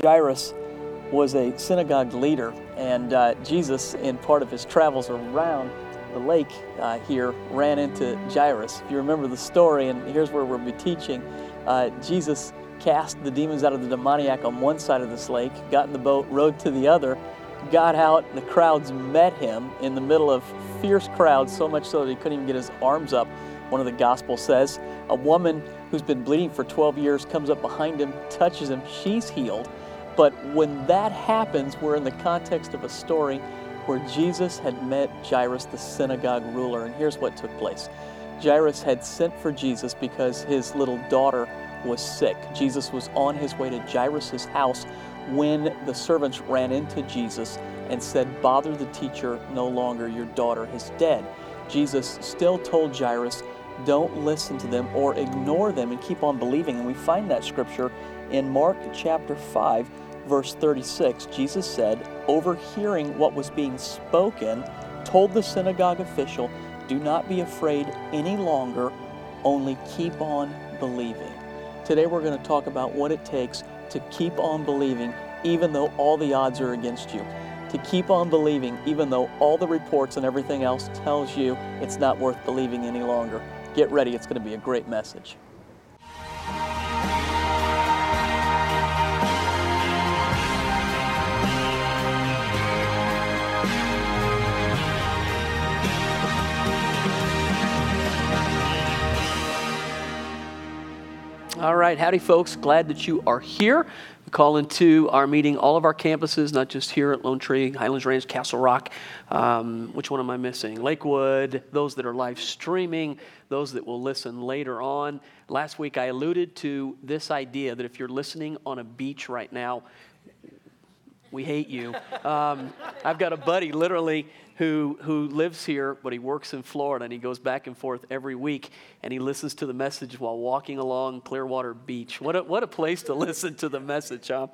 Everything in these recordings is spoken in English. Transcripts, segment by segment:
Jairus was a synagogue leader, and uh, Jesus, in part of his travels around the lake uh, here, ran into Jairus. If you remember the story, and here's where we'll be teaching, uh, Jesus cast the demons out of the demoniac on one side of this lake, got in the boat, rowed to the other, got out, the crowds met him in the middle of fierce crowds, so much so that he couldn't even get his arms up. One of the Gospels says a woman who's been bleeding for 12 years comes up behind him, touches him, she's healed. But when that happens, we're in the context of a story where Jesus had met Jairus, the synagogue ruler. And here's what took place Jairus had sent for Jesus because his little daughter was sick. Jesus was on his way to Jairus' house when the servants ran into Jesus and said, Bother the teacher no longer, your daughter is dead. Jesus still told Jairus, Don't listen to them or ignore them and keep on believing. And we find that scripture in Mark chapter 5, verse 36. Jesus said, overhearing what was being spoken, told the synagogue official, Do not be afraid any longer, only keep on believing. Today we're going to talk about what it takes to keep on believing even though all the odds are against you. To keep on believing even though all the reports and everything else tells you it's not worth believing any longer. Get ready, it's going to be a great message. All right, howdy, folks. Glad that you are here. Call into our meeting all of our campuses, not just here at Lone Tree, Highlands Ranch, Castle Rock. Um, which one am I missing? Lakewood, those that are live streaming, those that will listen later on. Last week I alluded to this idea that if you're listening on a beach right now, we hate you. Um, I've got a buddy literally who, who lives here, but he works in Florida, and he goes back and forth every week, and he listens to the message while walking along Clearwater Beach. What a, what a place to listen to the message, huh?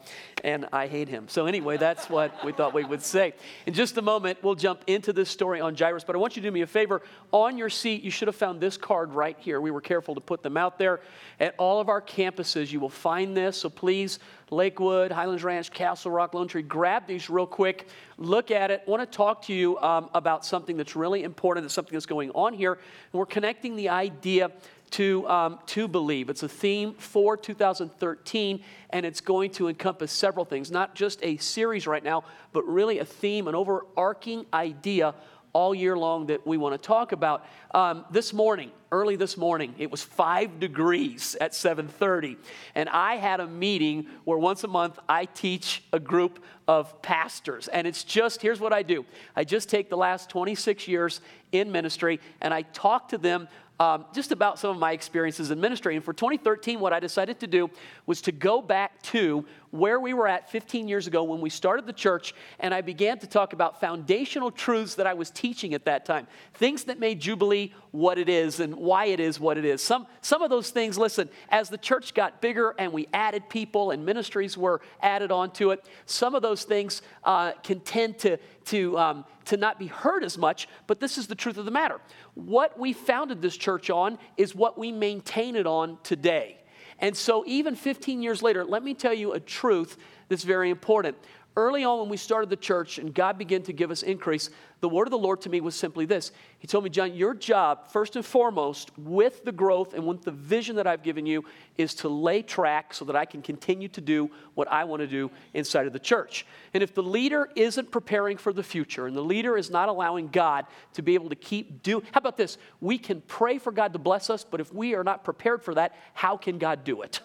And I hate him. So, anyway, that's what we thought we would say. In just a moment, we'll jump into this story on Jairus, but I want you to do me a favor. On your seat, you should have found this card right here. We were careful to put them out there. At all of our campuses, you will find this, so please Lakewood, Highlands Ranch, Castle Rock, Lone Tree. Grab these real quick, look at it. I want to talk to you um, about something that's really important, that's something that's going on here. And we're connecting the idea to, um, to believe. It's a theme for 2013, and it's going to encompass several things, not just a series right now, but really a theme, an overarching idea all year long that we want to talk about. Um, this morning, early this morning, it was five degrees at 7:30, and I had a meeting where once a month I teach a group of pastors, and it's just here's what I do: I just take the last 26 years in ministry and I talk to them um, just about some of my experiences in ministry. And for 2013, what I decided to do was to go back to where we were at 15 years ago when we started the church, and I began to talk about foundational truths that I was teaching at that time. Things that made Jubilee what it is and why it is what it is. Some, some of those things, listen, as the church got bigger and we added people and ministries were added onto it, some of those things uh, can tend to, to, um, to not be heard as much, but this is the truth of the matter. What we founded this church on is what we maintain it on today. And so, even 15 years later, let me tell you a truth that's very important. Early on, when we started the church and God began to give us increase, the word of the Lord to me was simply this. He told me, John, your job, first and foremost, with the growth and with the vision that I've given you, is to lay track so that I can continue to do what I want to do inside of the church. And if the leader isn't preparing for the future and the leader is not allowing God to be able to keep doing, how about this? We can pray for God to bless us, but if we are not prepared for that, how can God do it?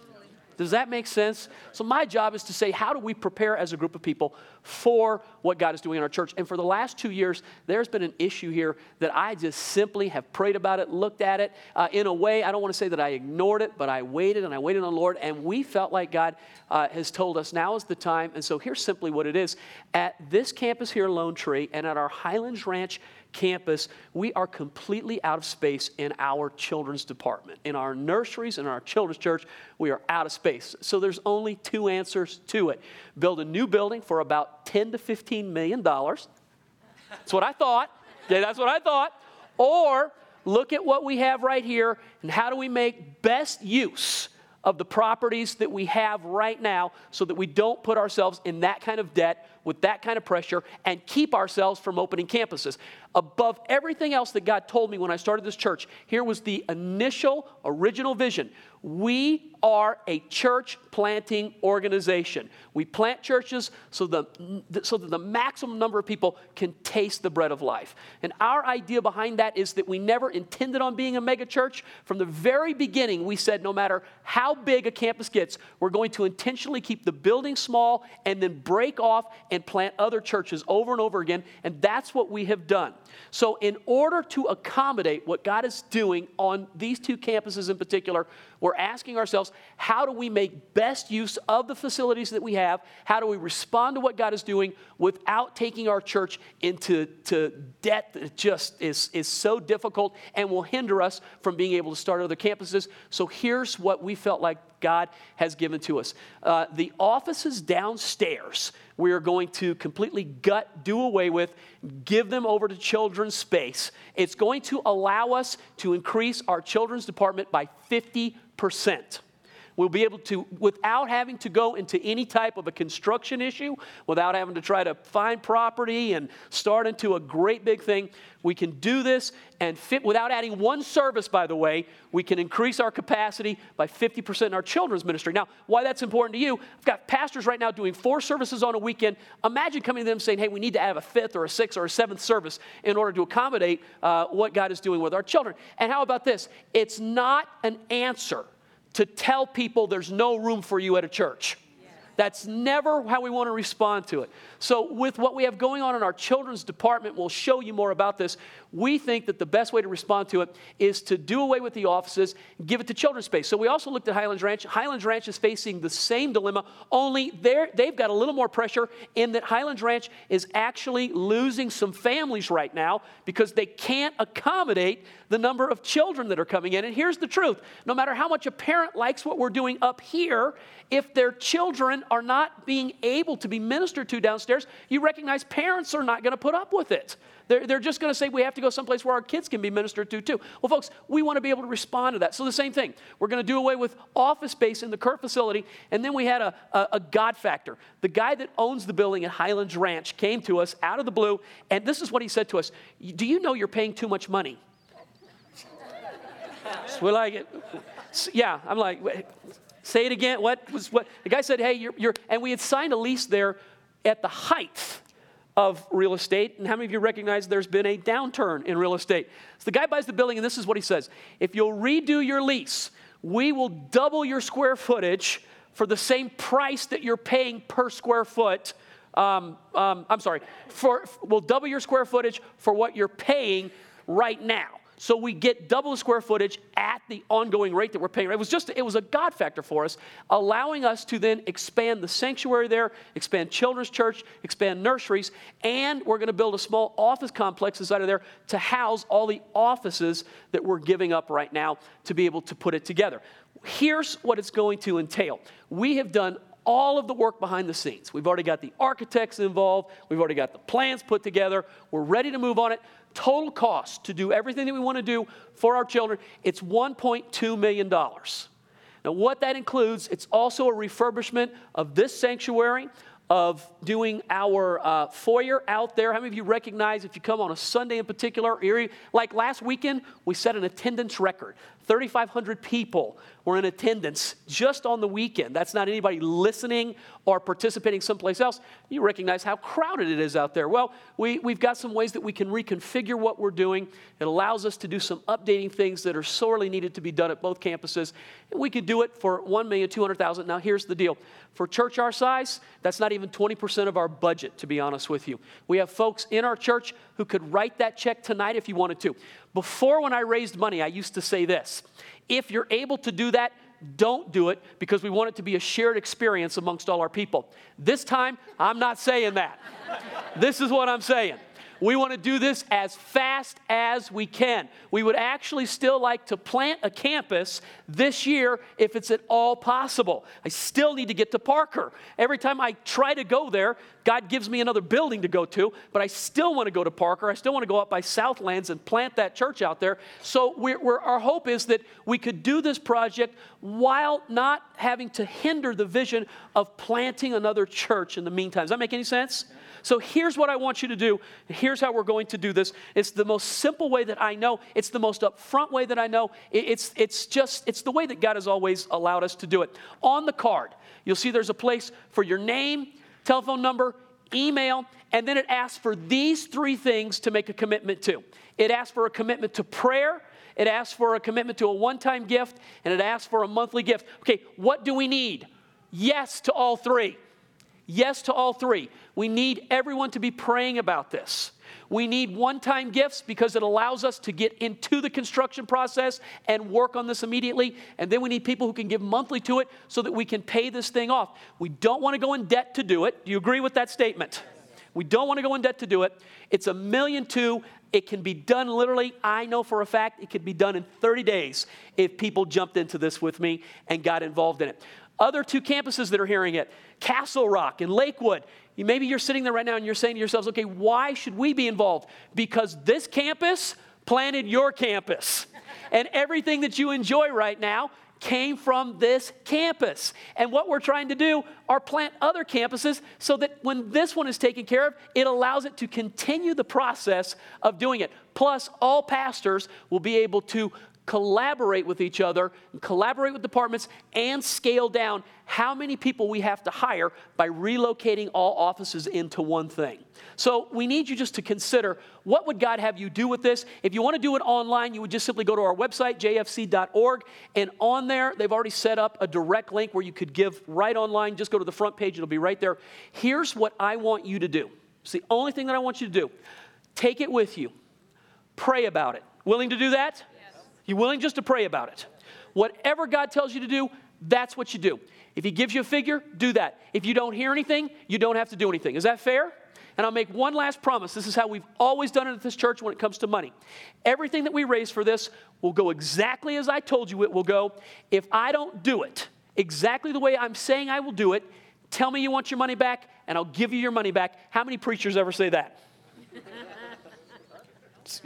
Does that make sense? So, my job is to say, how do we prepare as a group of people for what God is doing in our church? And for the last two years, there's been an issue here that I just simply have prayed about it, looked at it. Uh, in a way, I don't want to say that I ignored it, but I waited and I waited on the Lord, and we felt like God uh, has told us now is the time. And so, here's simply what it is. At this campus here, Lone Tree, and at our Highlands Ranch campus, we are completely out of space in our children's department. In our nurseries and our children's church, we are out of space. So there's only two answers to it. Build a new building for about 10 to 15 million dollars. That's what I thought. Yeah, that's what I thought. Or look at what we have right here and how do we make best use of the properties that we have right now so that we don't put ourselves in that kind of debt with that kind of pressure and keep ourselves from opening campuses. Above everything else that God told me when I started this church, here was the initial, original vision. We are a church planting organization. We plant churches so, the, so that the maximum number of people can taste the bread of life. And our idea behind that is that we never intended on being a mega church. From the very beginning, we said no matter how big a campus gets, we're going to intentionally keep the building small and then break off and plant other churches over and over again. And that's what we have done. So, in order to accommodate what God is doing on these two campuses in particular, we're asking ourselves, how do we make best use of the facilities that we have? How do we respond to what God is doing without taking our church into to debt that just is, is so difficult and will hinder us from being able to start other campuses? So here's what we felt like God has given to us. Uh, the offices downstairs, we are going to completely gut, do away with, give them over to children's space. It's going to allow us to increase our children's department by 50 percent. We'll be able to, without having to go into any type of a construction issue, without having to try to find property and start into a great big thing, we can do this and fit, without adding one service, by the way, we can increase our capacity by 50% in our children's ministry. Now, why that's important to you, I've got pastors right now doing four services on a weekend. Imagine coming to them saying, hey, we need to add a fifth or a sixth or a seventh service in order to accommodate uh, what God is doing with our children. And how about this? It's not an answer to tell people there's no room for you at a church. That's never how we want to respond to it. So, with what we have going on in our children's department, we'll show you more about this. We think that the best way to respond to it is to do away with the offices, give it to children's space. So, we also looked at Highlands Ranch. Highlands Ranch is facing the same dilemma, only they've got a little more pressure in that Highlands Ranch is actually losing some families right now because they can't accommodate the number of children that are coming in. And here's the truth no matter how much a parent likes what we're doing up here, if their children are not being able to be ministered to downstairs, you recognize parents are not going to put up with it. They're, they're just going to say we have to go someplace where our kids can be ministered to too. Well, folks, we want to be able to respond to that. So the same thing. We're going to do away with office space in the Kurt facility. And then we had a, a, a God factor. The guy that owns the building at Highlands Ranch came to us out of the blue, and this is what he said to us Do you know you're paying too much money? so we like. Yeah, I'm like, Say it again. What was what? The guy said, hey, you're, you're, and we had signed a lease there at the height of real estate. And how many of you recognize there's been a downturn in real estate? So the guy buys the building, and this is what he says If you'll redo your lease, we will double your square footage for the same price that you're paying per square foot. Um, um, I'm sorry, for, we'll double your square footage for what you're paying right now. So we get double the square footage at the ongoing rate that we're paying. It was just, it was a God factor for us, allowing us to then expand the sanctuary there, expand children's church, expand nurseries, and we're going to build a small office complex inside of there to house all the offices that we're giving up right now to be able to put it together. Here's what it's going to entail. We have done all of the work behind the scenes. We've already got the architects involved, we've already got the plans put together, we're ready to move on it. Total cost to do everything that we want to do for our children, it's $1.2 million. Now, what that includes, it's also a refurbishment of this sanctuary, of doing our uh, foyer out there. How many of you recognize if you come on a Sunday in particular, like last weekend, we set an attendance record. 3,500 people were in attendance just on the weekend. That's not anybody listening or participating someplace else. You recognize how crowded it is out there. Well, we, we've got some ways that we can reconfigure what we're doing. It allows us to do some updating things that are sorely needed to be done at both campuses. And we could do it for 1,200,000. Now, here's the deal for church our size, that's not even 20% of our budget, to be honest with you. We have folks in our church who could write that check tonight if you wanted to. Before, when I raised money, I used to say this if you're able to do that, don't do it because we want it to be a shared experience amongst all our people. This time, I'm not saying that. this is what I'm saying. We want to do this as fast as we can. We would actually still like to plant a campus this year if it's at all possible. I still need to get to Parker. Every time I try to go there, God gives me another building to go to, but I still want to go to Parker. I still want to go up by Southlands and plant that church out there. So we're, we're, our hope is that we could do this project while not having to hinder the vision of planting another church in the meantime. Does that make any sense? So here's what I want you to do. Here's how we're going to do this. It's the most simple way that I know. It's the most upfront way that I know. It's, it's just, it's the way that God has always allowed us to do it. On the card, you'll see there's a place for your name, telephone number, email, and then it asks for these three things to make a commitment to. It asks for a commitment to prayer, it asks for a commitment to a one time gift, and it asks for a monthly gift. Okay, what do we need? Yes to all three. Yes to all three. We need everyone to be praying about this. We need one time gifts because it allows us to get into the construction process and work on this immediately. And then we need people who can give monthly to it so that we can pay this thing off. We don't want to go in debt to do it. Do you agree with that statement? We don't want to go in debt to do it. It's a million two. It can be done literally. I know for a fact it could be done in 30 days if people jumped into this with me and got involved in it. Other two campuses that are hearing it Castle Rock and Lakewood. Maybe you're sitting there right now and you're saying to yourselves, okay, why should we be involved? Because this campus planted your campus. and everything that you enjoy right now came from this campus. And what we're trying to do are plant other campuses so that when this one is taken care of, it allows it to continue the process of doing it. Plus, all pastors will be able to collaborate with each other, collaborate with departments, and scale down how many people we have to hire by relocating all offices into one thing. So we need you just to consider what would God have you do with this? If you want to do it online, you would just simply go to our website, jfc.org, and on there, they've already set up a direct link where you could give right online. Just go to the front page, it'll be right there. Here's what I want you to do. It's the only thing that I want you to do. Take it with you. Pray about it. Willing to do that? You willing just to pray about it? Whatever God tells you to do, that's what you do. If He gives you a figure, do that. If you don't hear anything, you don't have to do anything. Is that fair? And I'll make one last promise. This is how we've always done it at this church when it comes to money. Everything that we raise for this will go exactly as I told you it will go. If I don't do it exactly the way I'm saying I will do it, tell me you want your money back, and I'll give you your money back. How many preachers ever say that?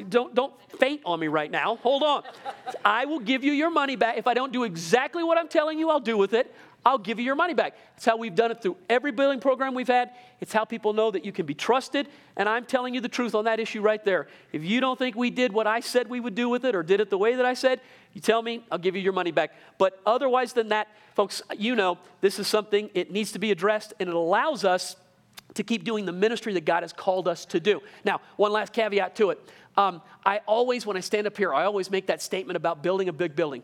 Don't, don't faint on me right now. Hold on. I will give you your money back. If I don't do exactly what I'm telling you I'll do with it, I'll give you your money back. It's how we've done it through every billing program we've had. It's how people know that you can be trusted. And I'm telling you the truth on that issue right there. If you don't think we did what I said we would do with it or did it the way that I said, you tell me, I'll give you your money back. But otherwise than that, folks, you know this is something, it needs to be addressed, and it allows us to keep doing the ministry that God has called us to do. Now, one last caveat to it. Um, I always, when I stand up here, I always make that statement about building a big building.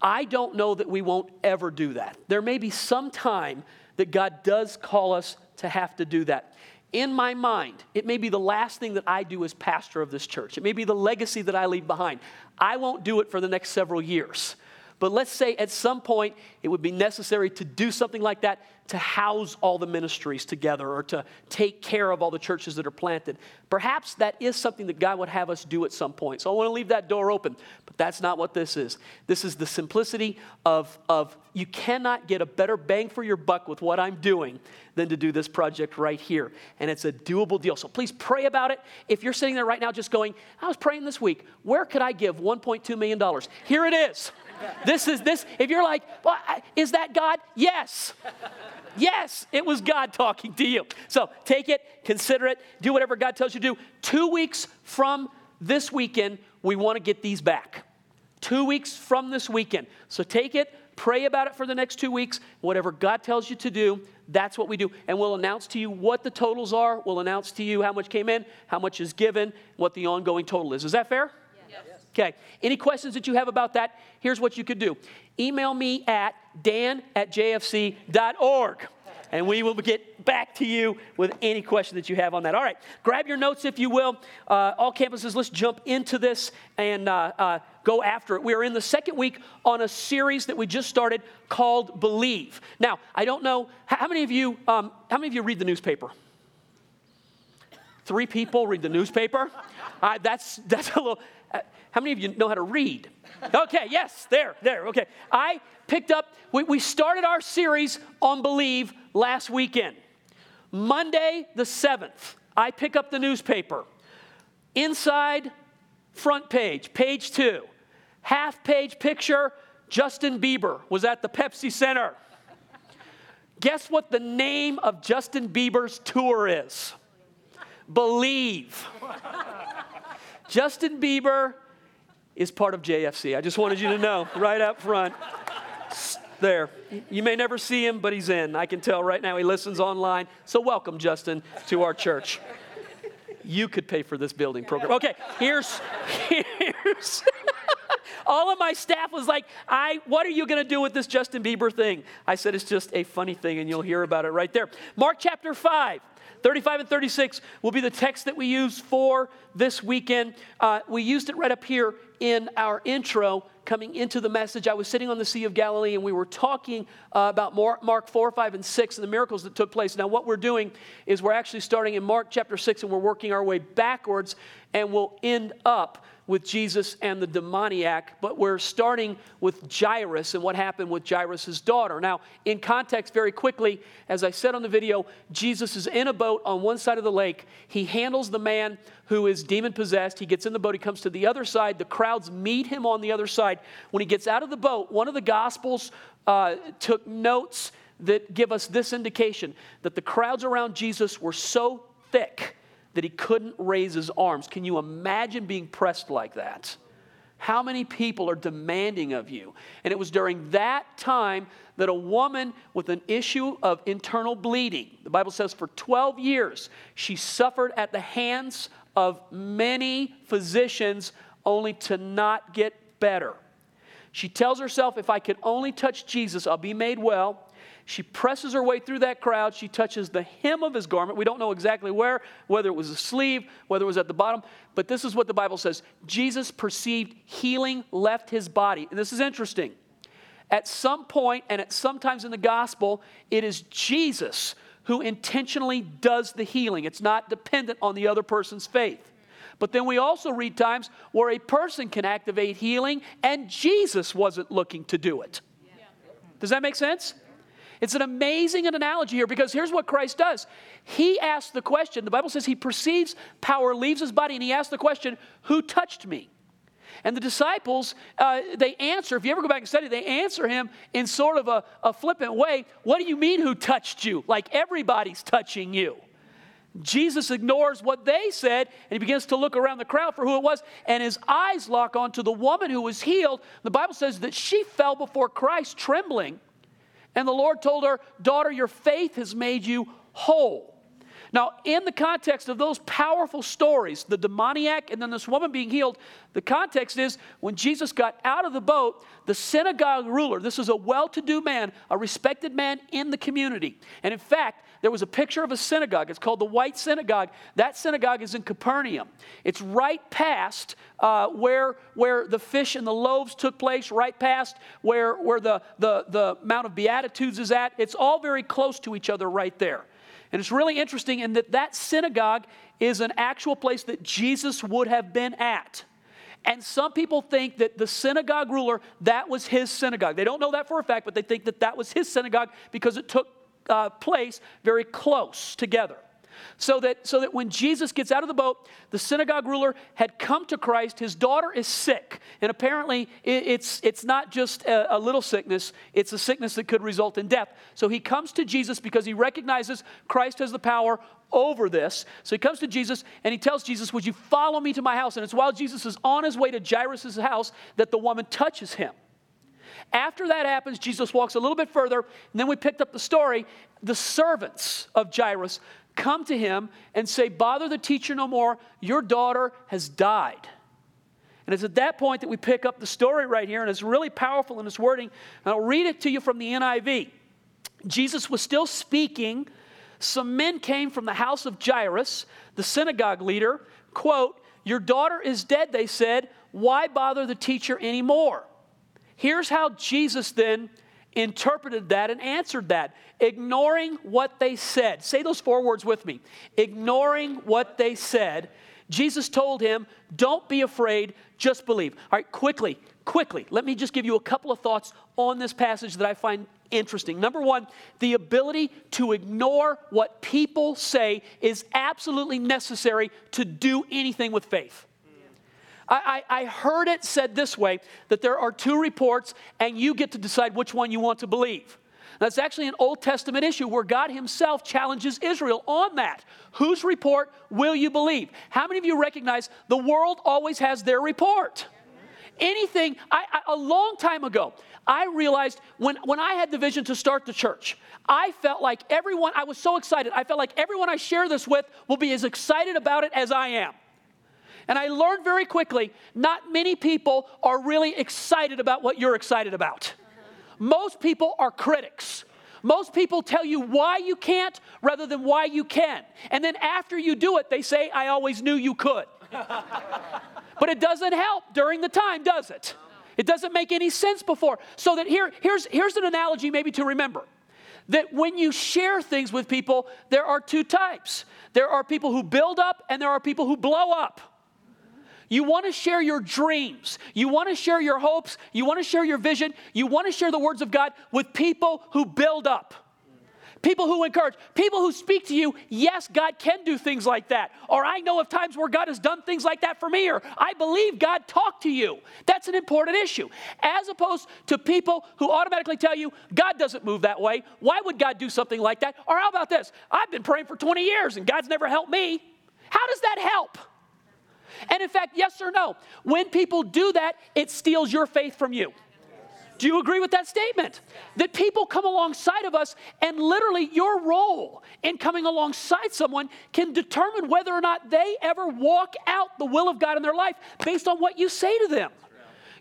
I don't know that we won't ever do that. There may be some time that God does call us to have to do that. In my mind, it may be the last thing that I do as pastor of this church. It may be the legacy that I leave behind. I won't do it for the next several years. But let's say at some point it would be necessary to do something like that to house all the ministries together or to take care of all the churches that are planted. Perhaps that is something that God would have us do at some point. So I want to leave that door open, but that's not what this is. This is the simplicity of, of you cannot get a better bang for your buck with what I'm doing than to do this project right here. And it's a doable deal. So please pray about it. If you're sitting there right now just going, I was praying this week, where could I give $1.2 million? Here it is. This is this. If you're like, well, is that God? Yes. Yes, it was God talking to you. So take it, consider it, do whatever God tells you to do. Two weeks from this weekend, we want to get these back. Two weeks from this weekend. So take it, pray about it for the next two weeks. Whatever God tells you to do, that's what we do. And we'll announce to you what the totals are. We'll announce to you how much came in, how much is given, what the ongoing total is. Is that fair? Okay. Any questions that you have about that? Here's what you could do email me at dan at jfc.org and we will get back to you with any question that you have on that. All right, grab your notes if you will. Uh, all campuses, let's jump into this and uh, uh, go after it. We are in the second week on a series that we just started called Believe. Now, I don't know how many of you um, how many of you read the newspaper. three people read the newspaper. That's, that's a little. Uh, how many of you know how to read? Okay, yes, there, there, okay. I picked up, we, we started our series on Believe last weekend. Monday the 7th, I pick up the newspaper. Inside, front page, page two, half page picture Justin Bieber was at the Pepsi Center. Guess what the name of Justin Bieber's tour is? Believe. Justin Bieber is part of JFC. I just wanted you to know right up front. There. You may never see him, but he's in. I can tell right now he listens online. So, welcome, Justin, to our church. You could pay for this building program. Okay, here's, here's. all of my staff was like, I, what are you going to do with this Justin Bieber thing? I said, it's just a funny thing, and you'll hear about it right there. Mark chapter 5. 35 and 36 will be the text that we use for this weekend. Uh, we used it right up here in our intro coming into the message. I was sitting on the Sea of Galilee and we were talking uh, about Mark 4, 5, and 6 and the miracles that took place. Now, what we're doing is we're actually starting in Mark chapter 6 and we're working our way backwards and we'll end up with Jesus and the demoniac, but we're starting with Jairus and what happened with Jairus' daughter. Now, in context, very quickly, as I said on the video, Jesus is in a boat on one side of the lake. He handles the man who is demon possessed. He gets in the boat, he comes to the other side. The crowds meet him on the other side. When he gets out of the boat, one of the Gospels uh, took notes that give us this indication that the crowds around Jesus were so thick that he couldn't raise his arms. Can you imagine being pressed like that? How many people are demanding of you? And it was during that time that a woman with an issue of internal bleeding, the Bible says for 12 years, she suffered at the hands of many physicians only to not get better. She tells herself, if I could only touch Jesus, I'll be made well. She presses her way through that crowd. She touches the hem of his garment. We don't know exactly where, whether it was a sleeve, whether it was at the bottom, but this is what the Bible says Jesus perceived healing left his body. And this is interesting. At some point, and at sometimes in the gospel, it is Jesus who intentionally does the healing. It's not dependent on the other person's faith. But then we also read times where a person can activate healing and Jesus wasn't looking to do it. Does that make sense? It's an amazing analogy here because here's what Christ does. He asks the question, the Bible says he perceives power leaves his body, and he asks the question, Who touched me? And the disciples, uh, they answer, if you ever go back and study, they answer him in sort of a, a flippant way. What do you mean, who touched you? Like everybody's touching you. Jesus ignores what they said and he begins to look around the crowd for who it was, and his eyes lock onto the woman who was healed. The Bible says that she fell before Christ trembling. And the Lord told her, Daughter, your faith has made you whole. Now, in the context of those powerful stories, the demoniac and then this woman being healed, the context is when Jesus got out of the boat, the synagogue ruler, this is a well to do man, a respected man in the community. And in fact, there was a picture of a synagogue. It's called the White Synagogue. That synagogue is in Capernaum. It's right past uh, where, where the fish and the loaves took place, right past where, where the, the, the Mount of Beatitudes is at. It's all very close to each other right there. And it's really interesting in that that synagogue is an actual place that Jesus would have been at. And some people think that the synagogue ruler, that was his synagogue. They don't know that for a fact, but they think that that was his synagogue because it took uh, place very close together. So that, so that when Jesus gets out of the boat, the synagogue ruler had come to Christ. His daughter is sick. And apparently, it, it's, it's not just a, a little sickness, it's a sickness that could result in death. So he comes to Jesus because he recognizes Christ has the power over this. So he comes to Jesus and he tells Jesus, Would you follow me to my house? And it's while Jesus is on his way to Jairus' house that the woman touches him. After that happens, Jesus walks a little bit further, and then we picked up the story. The servants of Jairus come to him and say, Bother the teacher no more, your daughter has died. And it's at that point that we pick up the story right here, and it's really powerful in its wording. And I'll read it to you from the NIV. Jesus was still speaking. Some men came from the house of Jairus, the synagogue leader. Quote, Your daughter is dead, they said. Why bother the teacher anymore? Here's how Jesus then interpreted that and answered that, ignoring what they said. Say those four words with me. Ignoring what they said, Jesus told him, Don't be afraid, just believe. All right, quickly, quickly, let me just give you a couple of thoughts on this passage that I find interesting. Number one, the ability to ignore what people say is absolutely necessary to do anything with faith. I, I, I, heard it said this way that there are two reports, and you get to decide which one you want to believe. That's actually an Old Testament issue where God Himself challenges Israel on that. Whose report will you believe? How many of you recognize the world always has their report? Anything, I, I, a long time ago, I realized when, when I had the vision to start the church, I felt like everyone, I was so excited. I felt like everyone I share this with will be as excited about it as I am. And I learned very quickly not many people are really excited about what you're excited about. Most people are critics. Most people tell you why you can't rather than why you can. And then after you do it, they say, I always knew you could. but it doesn't help during the time, does it? It doesn't make any sense before. So that here, here's, here's an analogy maybe to remember. That when you share things with people, there are two types. There are people who build up and there are people who blow up. You want to share your dreams. You want to share your hopes. You want to share your vision. You want to share the words of God with people who build up. People who encourage, people who speak to you, yes, God can do things like that. Or I know of times where God has done things like that for me, or I believe God talked to you. That's an important issue. As opposed to people who automatically tell you, God doesn't move that way. Why would God do something like that? Or how about this? I've been praying for 20 years and God's never helped me. How does that help? And in fact, yes or no, when people do that, it steals your faith from you. Do you agree with that statement? That people come alongside of us, and literally your role in coming alongside someone can determine whether or not they ever walk out the will of God in their life based on what you say to them.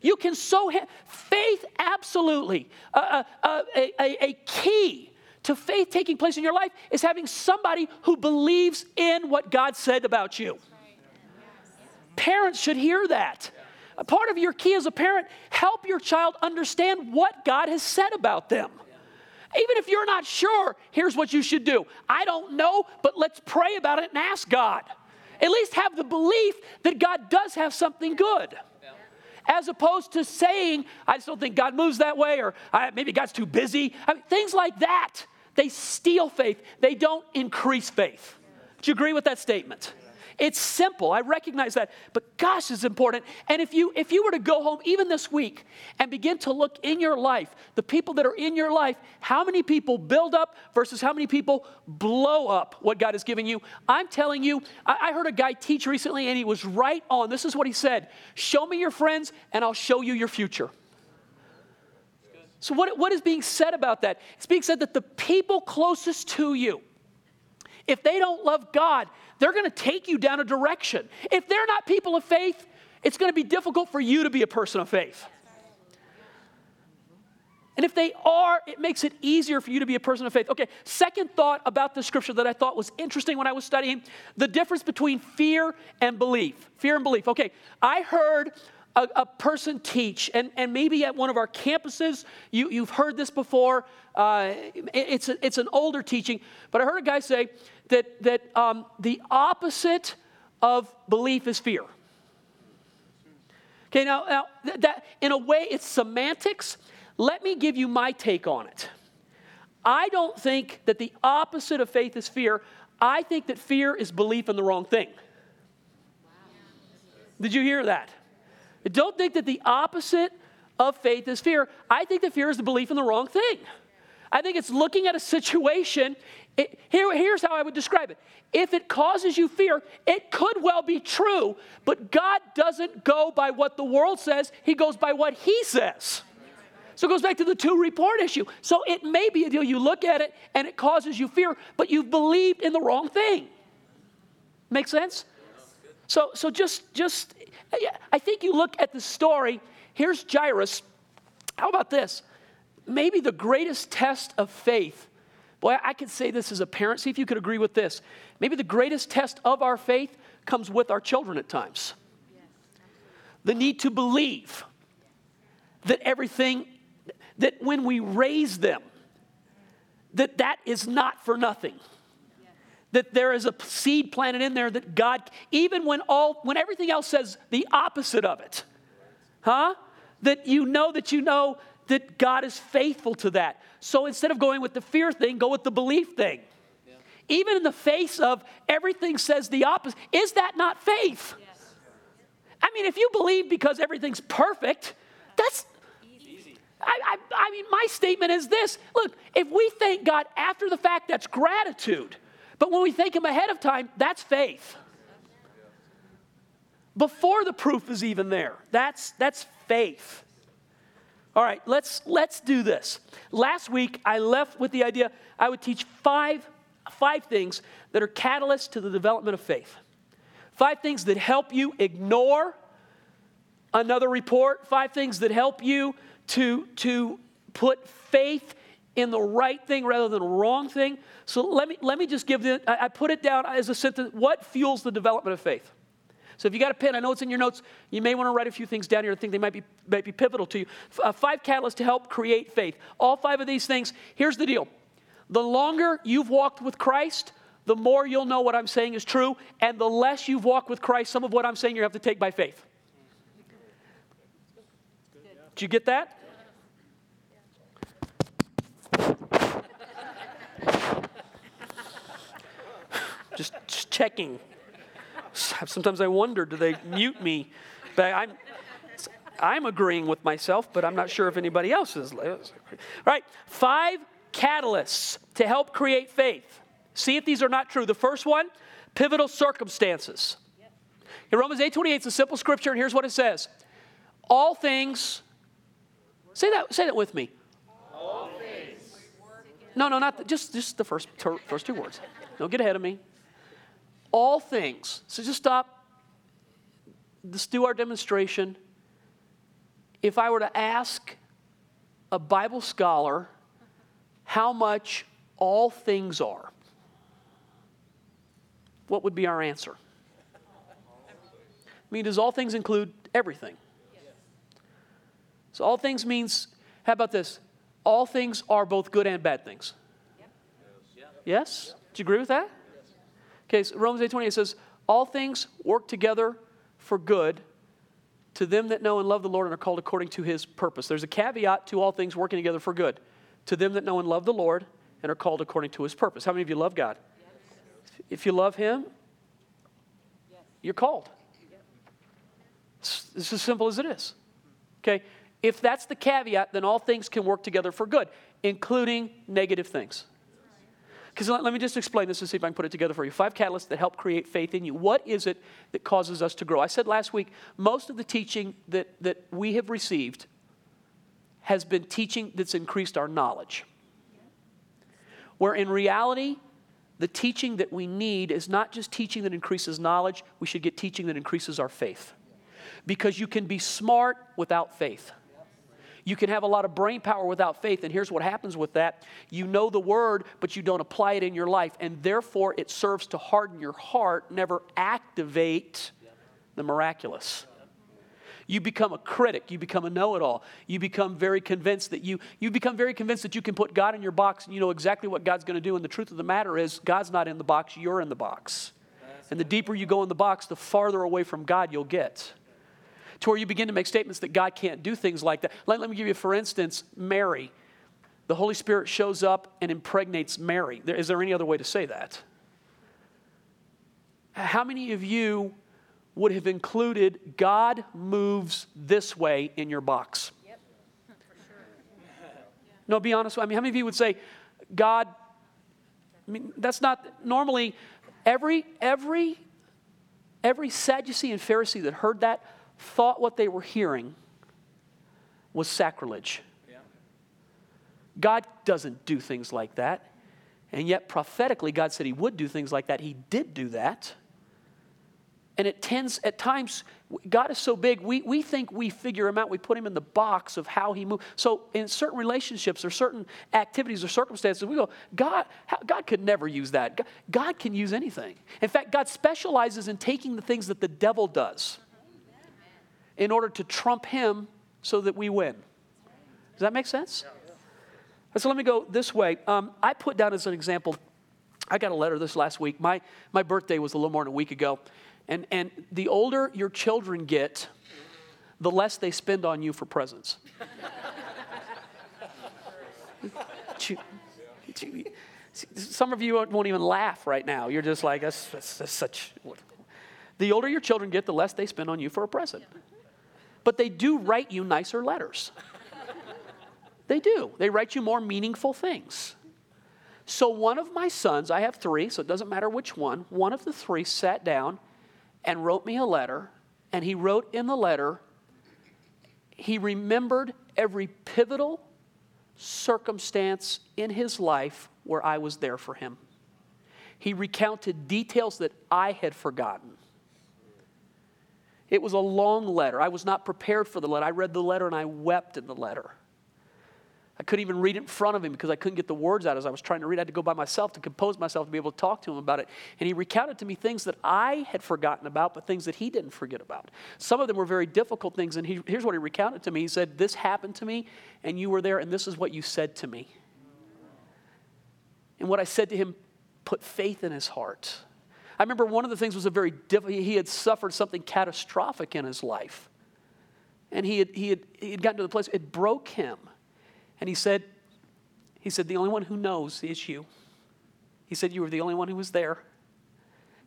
You can so ha- faith absolutely uh, uh, a, a, a key to faith taking place in your life is having somebody who believes in what God said about you. Parents should hear that. A part of your key as a parent, help your child understand what God has said about them. Even if you're not sure, here's what you should do. I don't know, but let's pray about it and ask God. At least have the belief that God does have something good. As opposed to saying, I just don't think God moves that way, or maybe God's too busy. I mean, things like that, they steal faith, they don't increase faith. Do you agree with that statement? It's simple. I recognize that. But gosh, it's important. And if you if you were to go home even this week and begin to look in your life, the people that are in your life, how many people build up versus how many people blow up what God has given you? I'm telling you, I, I heard a guy teach recently and he was right on. This is what he said Show me your friends and I'll show you your future. So, what, what is being said about that? It's being said that the people closest to you, if they don't love God, they're going to take you down a direction. If they're not people of faith, it's going to be difficult for you to be a person of faith. And if they are, it makes it easier for you to be a person of faith. Okay, second thought about the scripture that I thought was interesting when I was studying the difference between fear and belief. Fear and belief. Okay, I heard a, a person teach, and, and maybe at one of our campuses, you, you've heard this before. Uh, it, it's, a, it's an older teaching, but I heard a guy say, that, that um, the opposite of belief is fear. Okay, now, now that, in a way, it's semantics. Let me give you my take on it. I don't think that the opposite of faith is fear. I think that fear is belief in the wrong thing. Did you hear that? Don't think that the opposite of faith is fear. I think that fear is the belief in the wrong thing. I think it's looking at a situation it, here, here's how I would describe it. If it causes you fear, it could well be true, but God doesn't go by what the world says, He goes by what He says. So it goes back to the two report issue. So it may be a deal you look at it and it causes you fear, but you've believed in the wrong thing. Make sense? So, so just, just, I think you look at the story. Here's Jairus. How about this? Maybe the greatest test of faith Boy, I could say this as a parent. See if you could agree with this. Maybe the greatest test of our faith comes with our children at times. The need to believe that everything, that when we raise them, that that is not for nothing. That there is a seed planted in there that God, even when all, when everything else says the opposite of it, huh? That you know that you know that God is faithful to that. So instead of going with the fear thing, go with the belief thing. Yeah. Even in the face of everything says the opposite, is that not faith? Yes. I mean, if you believe because everything's perfect, that's I, I, I, mean, my statement is this look, if we thank God after the fact, that's gratitude. But when we thank Him ahead of time, that's faith. Before the proof is even there, that's, that's faith. All right, let's, let's do this. Last week, I left with the idea I would teach five, five things that are catalysts to the development of faith. Five things that help you ignore another report, five things that help you to, to put faith in the right thing rather than the wrong thing. So let me, let me just give it, I, I put it down as a sentence what fuels the development of faith? So if you got a pen, I know it's in your notes. You may want to write a few things down here. I think they might be, might be pivotal to you. Uh, five catalysts to help create faith. All five of these things. Here's the deal: the longer you've walked with Christ, the more you'll know what I'm saying is true, and the less you've walked with Christ, some of what I'm saying you have to take by faith. Did you get that? just, just checking. Sometimes I wonder, do they mute me? But I'm, I'm agreeing with myself, but I'm not sure if anybody else is. All right, five catalysts to help create faith. See if these are not true. The first one, pivotal circumstances. In Romans 8:28, it's a simple scripture, and here's what it says: All things. Say that. Say that with me. All things. No, no, not the, just just the first first two words. Don't get ahead of me all things. So just stop. Let's do our demonstration. If I were to ask a Bible scholar how much all things are, what would be our answer? I mean, does all things include everything? So all things means, how about this? All things are both good and bad things. Yes? Do you agree with that? Okay, so Romans 8 28 says, All things work together for good to them that know and love the Lord and are called according to his purpose. There's a caveat to all things working together for good. To them that know and love the Lord and are called according to his purpose. How many of you love God? Yes. If you love him, yes. you're called. It's, it's as simple as it is. Okay? If that's the caveat, then all things can work together for good, including negative things. Because let, let, me just explain this and see if I can put it together for you. Five catalysts that help create faith in you. What is it that causes us to grow? I said last week, most of the teaching that, that we have received has been teaching that's increased our knowledge. Where in reality, the teaching that we need is not just teaching that increases knowledge, we should get teaching that increases our faith. Because you can be smart without faith. You can have a lot of brain power without faith, and here's what happens with that you know the word, but you don't apply it in your life, and therefore it serves to harden your heart, never activate the miraculous. You become a critic. You become a know it all. You become very convinced that you, you become very convinced that you can put God in your box and you know exactly what God's going to do. And the truth of the matter is, God's not in the box, you're in the box. And the deeper you go in the box, the farther away from God you'll get to where you begin to make statements that God can't do things like that. Let, let me give you, for instance, Mary. The Holy Spirit shows up and impregnates Mary. There, is there any other way to say that? How many of you would have included God moves this way in your box? Yep. Sure. No, be honest. I mean, how many of you would say, God, I mean, that's not normally every, every, every Sadducee and Pharisee that heard that thought what they were hearing was sacrilege. Yeah. God doesn't do things like that. And yet, prophetically, God said He would do things like that. He did do that. And it tends, at times, God is so big, we, we think we figure Him out. We put Him in the box of how He moves. So, in certain relationships or certain activities or circumstances, we go, God, God could never use that. God, God can use anything. In fact, God specializes in taking the things that the devil does in order to trump him so that we win. Does that make sense? So let me go this way. Um, I put down as an example, I got a letter this last week. My, my birthday was a little more than a week ago. And, and the older your children get, the less they spend on you for presents. Some of you won't even laugh right now. You're just like, that's, that's, that's such. The older your children get, the less they spend on you for a present. But they do write you nicer letters. They do. They write you more meaningful things. So one of my sons, I have three, so it doesn't matter which one, one of the three sat down and wrote me a letter, and he wrote in the letter, he remembered every pivotal circumstance in his life where I was there for him. He recounted details that I had forgotten. It was a long letter. I was not prepared for the letter. I read the letter and I wept in the letter. I couldn't even read it in front of him because I couldn't get the words out as I was trying to read. I had to go by myself to compose myself to be able to talk to him about it. And he recounted to me things that I had forgotten about, but things that he didn't forget about. Some of them were very difficult things. And he, here's what he recounted to me He said, This happened to me, and you were there, and this is what you said to me. And what I said to him put faith in his heart. I remember one of the things was a very difficult, he had suffered something catastrophic in his life. And he had, he had, he had gotten to the place, it broke him. And he said, he said, the only one who knows is you. He said, you were the only one who was there.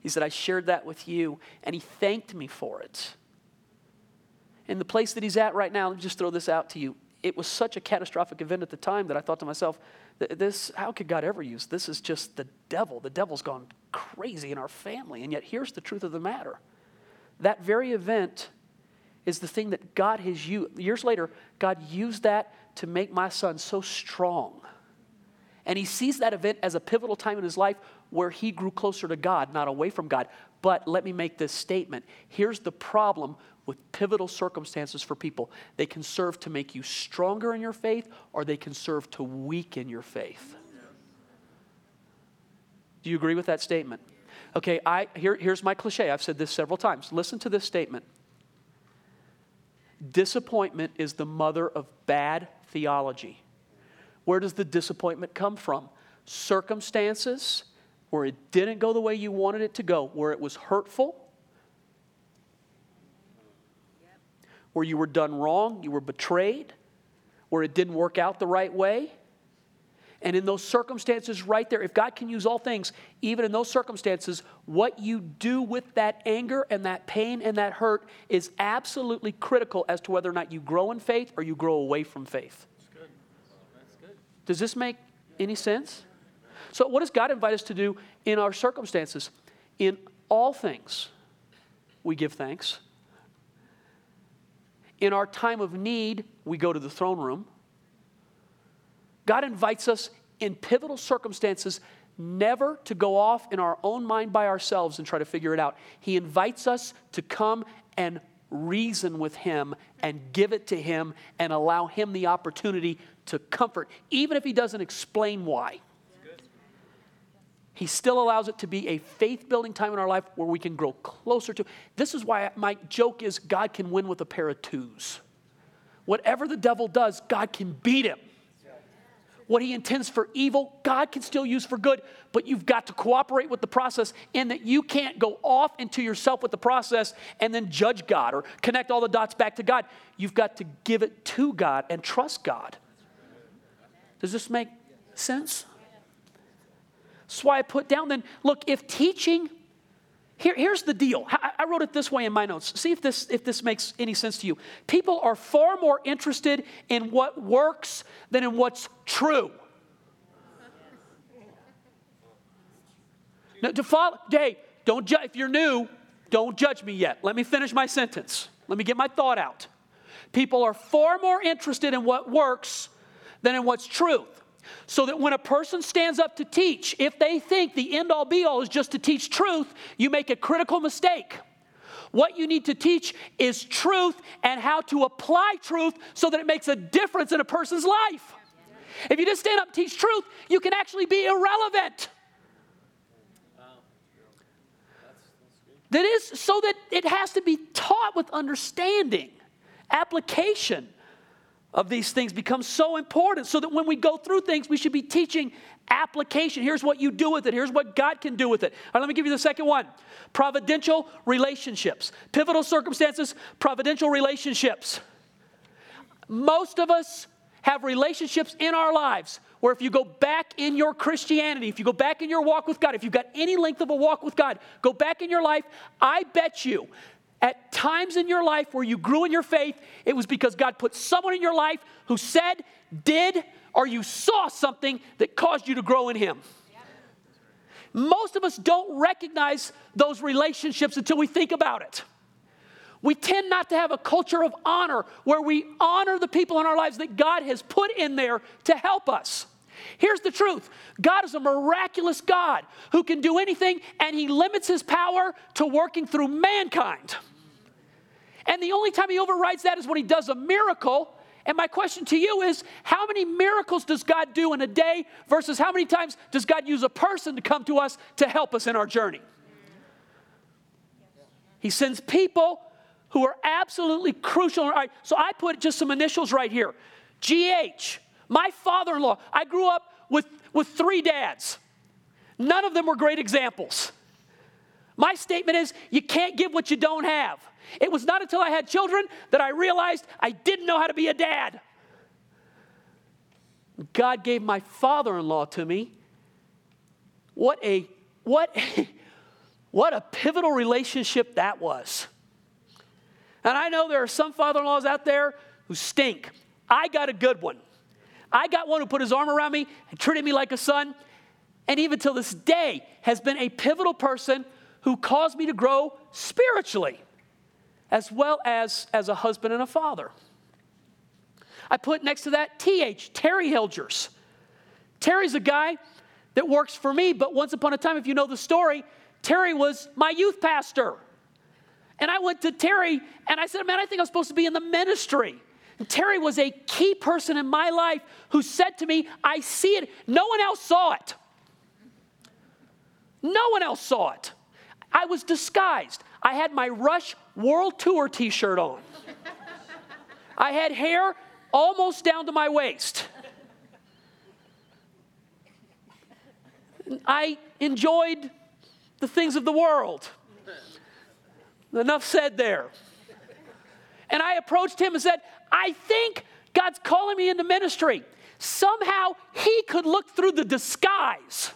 He said, I shared that with you. And he thanked me for it. In the place that he's at right now, let me just throw this out to you. It was such a catastrophic event at the time that I thought to myself, this, how could God ever use this? Is just the devil. The devil's gone crazy in our family. And yet, here's the truth of the matter that very event is the thing that God has used. Years later, God used that to make my son so strong. And he sees that event as a pivotal time in his life where he grew closer to God, not away from God. But let me make this statement. Here's the problem with pivotal circumstances for people they can serve to make you stronger in your faith, or they can serve to weaken your faith. Do you agree with that statement? Okay, I, here, here's my cliche. I've said this several times. Listen to this statement Disappointment is the mother of bad theology. Where does the disappointment come from? Circumstances where it didn't go the way you wanted it to go, where it was hurtful, where you were done wrong, you were betrayed, where it didn't work out the right way. And in those circumstances, right there, if God can use all things, even in those circumstances, what you do with that anger and that pain and that hurt is absolutely critical as to whether or not you grow in faith or you grow away from faith. Good. Good. Does this make any sense? So, what does God invite us to do in our circumstances? In all things, we give thanks. In our time of need, we go to the throne room. God invites us in pivotal circumstances never to go off in our own mind by ourselves and try to figure it out. He invites us to come and reason with Him and give it to Him and allow Him the opportunity to comfort, even if He doesn't explain why. He still allows it to be a faith building time in our life where we can grow closer to. This is why my joke is God can win with a pair of twos. Whatever the devil does, God can beat him what he intends for evil, God can still use for good, but you've got to cooperate with the process in that you can't go off into yourself with the process and then judge God or connect all the dots back to God. You've got to give it to God and trust God. Does this make sense? That's why I put down then, look, if teaching here, here's the deal. I wrote it this way in my notes. See if this, if this makes any sense to you. People are far more interested in what works than in what's true. Now, to follow, Dave, don't ju- if you're new, don't judge me yet. Let me finish my sentence. Let me get my thought out. People are far more interested in what works than in what's truth. So that when a person stands up to teach, if they think the end all be all is just to teach truth, you make a critical mistake. What you need to teach is truth and how to apply truth so that it makes a difference in a person's life. If you just stand up and teach truth, you can actually be irrelevant. That is so that it has to be taught with understanding, application, of these things becomes so important so that when we go through things, we should be teaching application. Here's what you do with it, here's what God can do with it. All right, let me give you the second one providential relationships. Pivotal circumstances, providential relationships. Most of us have relationships in our lives where if you go back in your Christianity, if you go back in your walk with God, if you've got any length of a walk with God, go back in your life, I bet you at times in your life where you grew in your faith, it was because God put someone in your life who said, did, or you saw something that caused you to grow in Him. Most of us don't recognize those relationships until we think about it. We tend not to have a culture of honor where we honor the people in our lives that God has put in there to help us. Here's the truth God is a miraculous God who can do anything, and He limits His power to working through mankind. And the only time He overrides that is when He does a miracle. And my question to you is how many miracles does God do in a day versus how many times does God use a person to come to us to help us in our journey? He sends people who are absolutely crucial. All right, so I put just some initials right here GH, my father in law. I grew up with, with three dads, none of them were great examples. My statement is you can't give what you don't have. It was not until I had children that I realized I didn't know how to be a dad. God gave my father-in-law to me. What a what a, what a pivotal relationship that was. And I know there are some father in laws out there who stink. I got a good one. I got one who put his arm around me and treated me like a son, and even till this day has been a pivotal person who caused me to grow spiritually, as well as as a husband and a father. I put next to that TH, Terry Hilgers. Terry's a guy that works for me, but once upon a time, if you know the story, Terry was my youth pastor. And I went to Terry and I said, Man, I think I'm supposed to be in the ministry. And Terry was a key person in my life who said to me, I see it. No one else saw it. No one else saw it. I was disguised. I had my Rush World Tour t shirt on. I had hair almost down to my waist. I enjoyed the things of the world. Enough said there. And I approached him and said, I think God's calling me into ministry. Somehow he could look through the disguise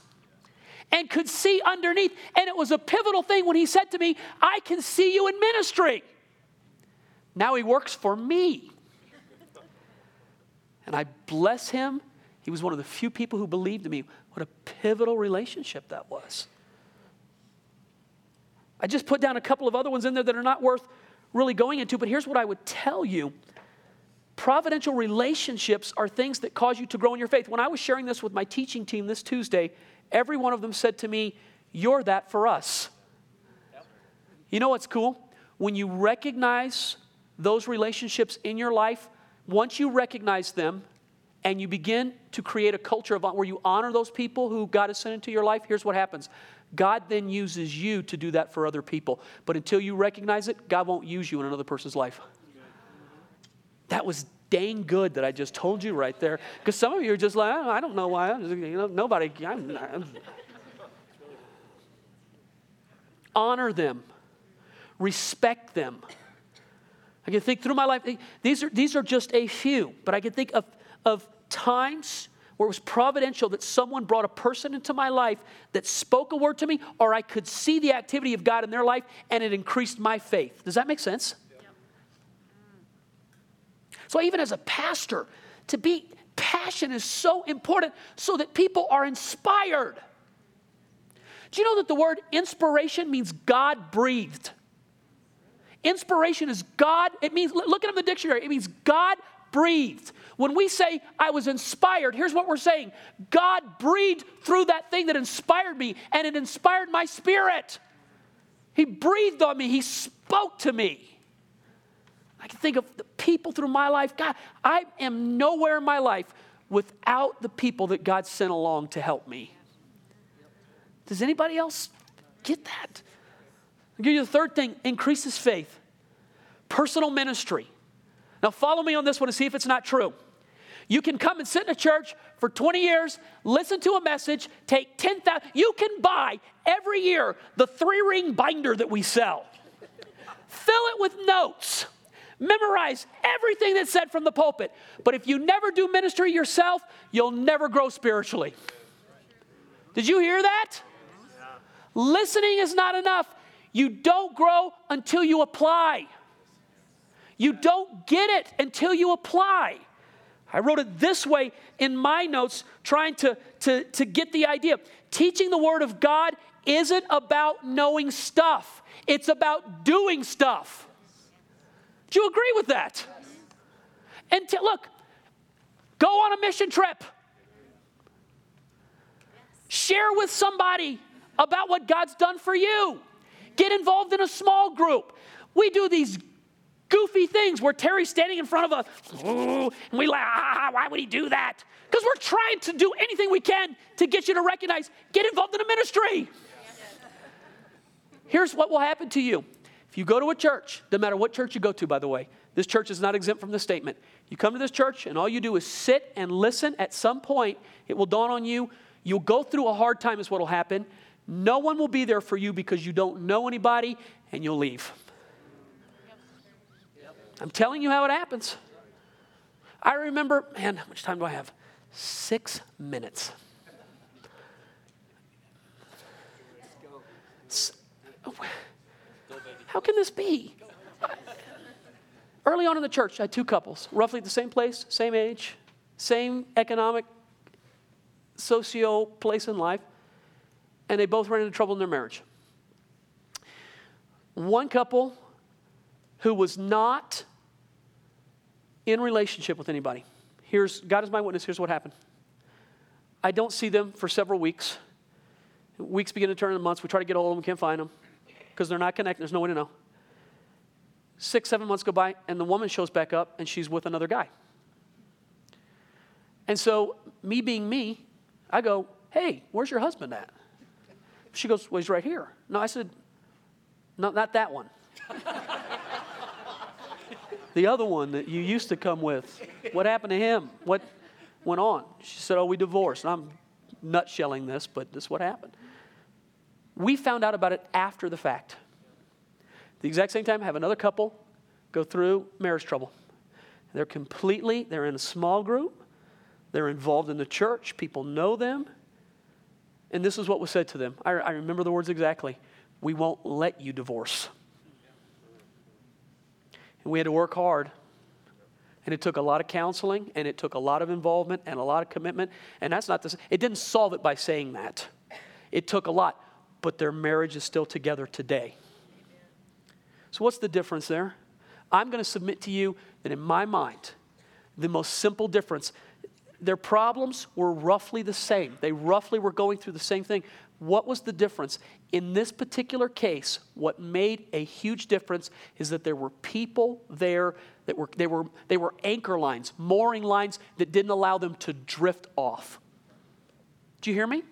and could see underneath. And it was a pivotal thing when he said to me, I can see you in ministry. Now he works for me. And I bless him. He was one of the few people who believed in me. What a pivotal relationship that was. I just put down a couple of other ones in there that are not worth really going into, but here's what I would tell you. Providential relationships are things that cause you to grow in your faith. When I was sharing this with my teaching team this Tuesday, every one of them said to me, You're that for us. You know what's cool? When you recognize those relationships in your life, once you recognize them and you begin to create a culture of where you honor those people who God has sent into your life, here's what happens God then uses you to do that for other people. But until you recognize it, God won't use you in another person's life. That was dang good that I just told you right there. Because some of you are just like, oh, I don't know why. You know, nobody. I'm, I'm. Honor them, respect them. I can think through my life, eh, these are, these are just a few, but I can think of, of times where it was providential that someone brought a person into my life that spoke a word to me, or I could see the activity of God in their life and it increased my faith. Does that make sense? So, even as a pastor, to be passion is so important so that people are inspired. Do you know that the word inspiration means God breathed? Inspiration is God, it means, look at in the dictionary, it means God breathed. When we say, I was inspired, here's what we're saying God breathed through that thing that inspired me, and it inspired my spirit. He breathed on me, He spoke to me. I can think of the people through my life. God, I am nowhere in my life without the people that God sent along to help me. Does anybody else get that? I'll give you the third thing increases faith, personal ministry. Now, follow me on this one and see if it's not true. You can come and sit in a church for 20 years, listen to a message, take 10,000. You can buy every year the three ring binder that we sell, fill it with notes, memorize everything that's said from the pulpit. But if you never do ministry yourself, you'll never grow spiritually. Did you hear that? Listening is not enough. You don't grow until you apply. You don't get it until you apply. I wrote it this way in my notes, trying to, to, to get the idea. Teaching the Word of God isn't about knowing stuff, it's about doing stuff. Do you agree with that? And t- look, go on a mission trip. Share with somebody about what God's done for you. Get involved in a small group. We do these goofy things where Terry's standing in front of us and we like, ah, why would he do that? Because we're trying to do anything we can to get you to recognize, get involved in a ministry. Here's what will happen to you. You go to a church, no matter what church you go to, by the way, this church is not exempt from the statement. You come to this church and all you do is sit and listen. At some point, it will dawn on you. You'll go through a hard time, is what will happen. No one will be there for you because you don't know anybody and you'll leave. I'm telling you how it happens. I remember, man, how much time do I have? Six minutes. How can this be? Early on in the church, I had two couples, roughly the same place, same age, same economic, socio place in life, and they both ran into trouble in their marriage. One couple who was not in relationship with anybody. Here's God is my witness. Here's what happened. I don't see them for several weeks. Weeks begin to turn into months. We try to get hold of them, can't find them because they're not connected. There's no way to know. Six, seven months go by, and the woman shows back up, and she's with another guy. And so, me being me, I go, Hey, where's your husband at? She goes, Well, he's right here. No, I said, No, not that one. the other one that you used to come with, what happened to him? What went on? She said, Oh, we divorced. And I'm nutshelling this, but this is what happened. We found out about it after the fact. The exact same time, have another couple go through marriage trouble. They're completely, they're in a small group, they're involved in the church, people know them. And this is what was said to them. I, I remember the words exactly. We won't let you divorce. And we had to work hard. And it took a lot of counseling, and it took a lot of involvement and a lot of commitment. And that's not this, it didn't solve it by saying that. It took a lot, but their marriage is still together today. So, what's the difference there? I'm going to submit to you that in my mind, the most simple difference, their problems were roughly the same. They roughly were going through the same thing. What was the difference? In this particular case, what made a huge difference is that there were people there that were they were they were anchor lines, mooring lines that didn't allow them to drift off. Do you hear me?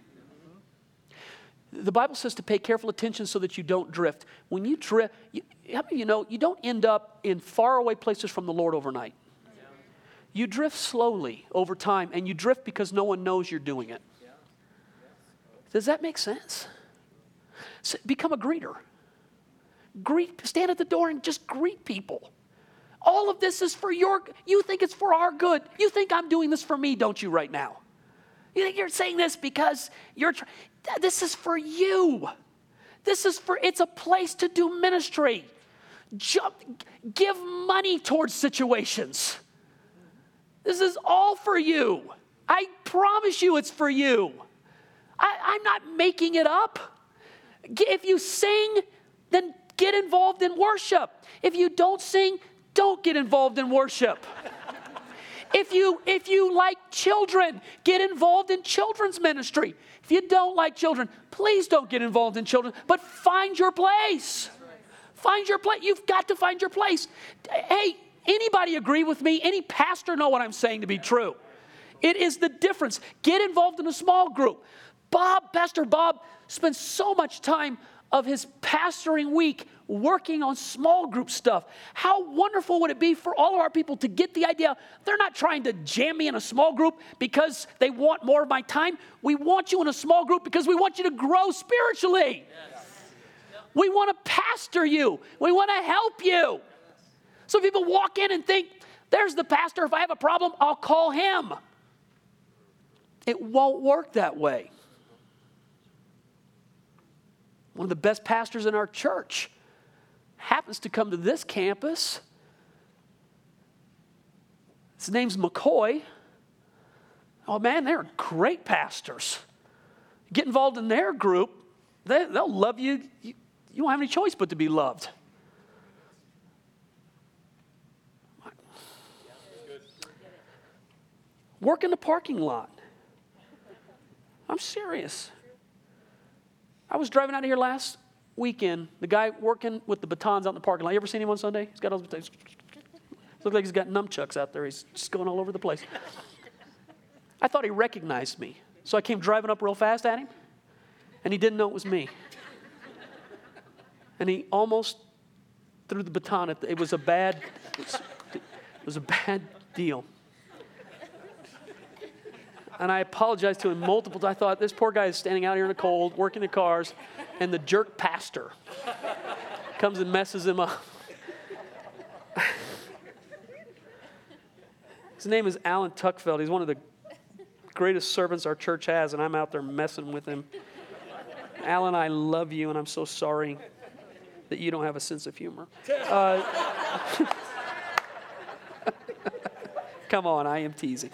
The Bible says to pay careful attention so that you don't drift. When you drift, you, how many you know you don't end up in faraway places from the Lord overnight? You drift slowly over time, and you drift because no one knows you're doing it. Does that make sense? So become a greeter. Greet, stand at the door and just greet people. All of this is for your, you think it's for our good. You think I'm doing this for me, don't you, right now? You think you're saying this because you're, this is for you. This is for, it's a place to do ministry. Jump, give money towards situations. This is all for you. I promise you it's for you. I, am not making it up. If you sing, then get involved in worship. If you don't sing, don't get involved in worship. If you if you like children, get involved in children's ministry. If you don't like children, please don't get involved in children, but find your place. Find your place. You've got to find your place. Hey, anybody agree with me? Any pastor know what I'm saying to be true? It is the difference. Get involved in a small group. Bob, Pastor Bob, spends so much time of his pastoring week working on small group stuff. How wonderful would it be for all of our people to get the idea they're not trying to jam me in a small group because they want more of my time. We want you in a small group because we want you to grow spiritually. Yes. We want to pastor you, we want to help you. So people walk in and think, there's the pastor. If I have a problem, I'll call him. It won't work that way. One of the best pastors in our church happens to come to this campus. His name's McCoy. Oh man, they're great pastors. Get involved in their group, they, will love you. you. You don't have any choice but to be loved. Work in the parking lot. I'm serious. I was driving out of here last weekend. The guy working with the batons out in the parking lot. You ever seen him on Sunday? He's got all those batons. Looks like he's got nunchucks out there. He's just going all over the place. I thought he recognized me. So I came driving up real fast at him, and he didn't know it was me. And he almost threw the baton at the, it was a bad it was a bad deal and I apologized to him multiple times. I thought, this poor guy is standing out here in the cold, working the cars, and the jerk pastor comes and messes him up. His name is Alan Tuckfeld. He's one of the greatest servants our church has, and I'm out there messing with him. Alan, I love you, and I'm so sorry that you don't have a sense of humor. Uh, come on, I am teasing.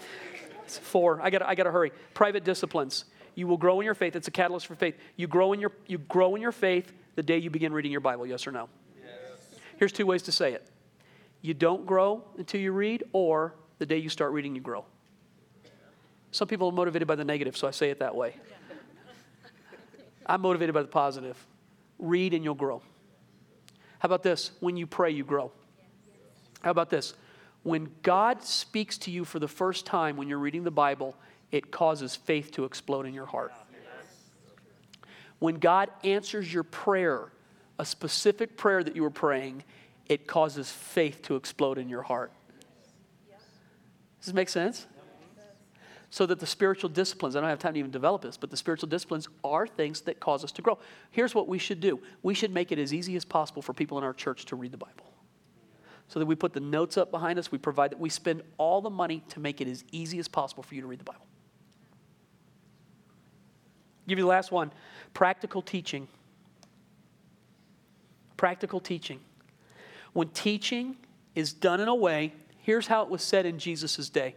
Four, I got I got to hurry. Private disciplines. You will grow in your faith. It's a catalyst for faith. You grow in your, you grow in your faith the day you begin reading your Bible, yes or no? Yes. Here's two ways to say it you don't grow until you read, or the day you start reading, you grow. Some people are motivated by the negative, so I say it that way. I'm motivated by the positive. Read and you'll grow. How about this? When you pray, you grow. How about this? When God speaks to you for the first time when you're reading the Bible, it causes faith to explode in your heart. When God answers your prayer, a specific prayer that you were praying, it causes faith to explode in your heart. Does this make sense? So that the spiritual disciplines, I don't have time to even develop this, but the spiritual disciplines are things that cause us to grow. Here's what we should do we should make it as easy as possible for people in our church to read the Bible so that we put the notes up behind us. We provide that we spend all the money to make it as easy as possible for you to read the Bible. give you the last one practical teaching. Practical teaching. When teaching is done in a way, here's how it was said in Jesus' day.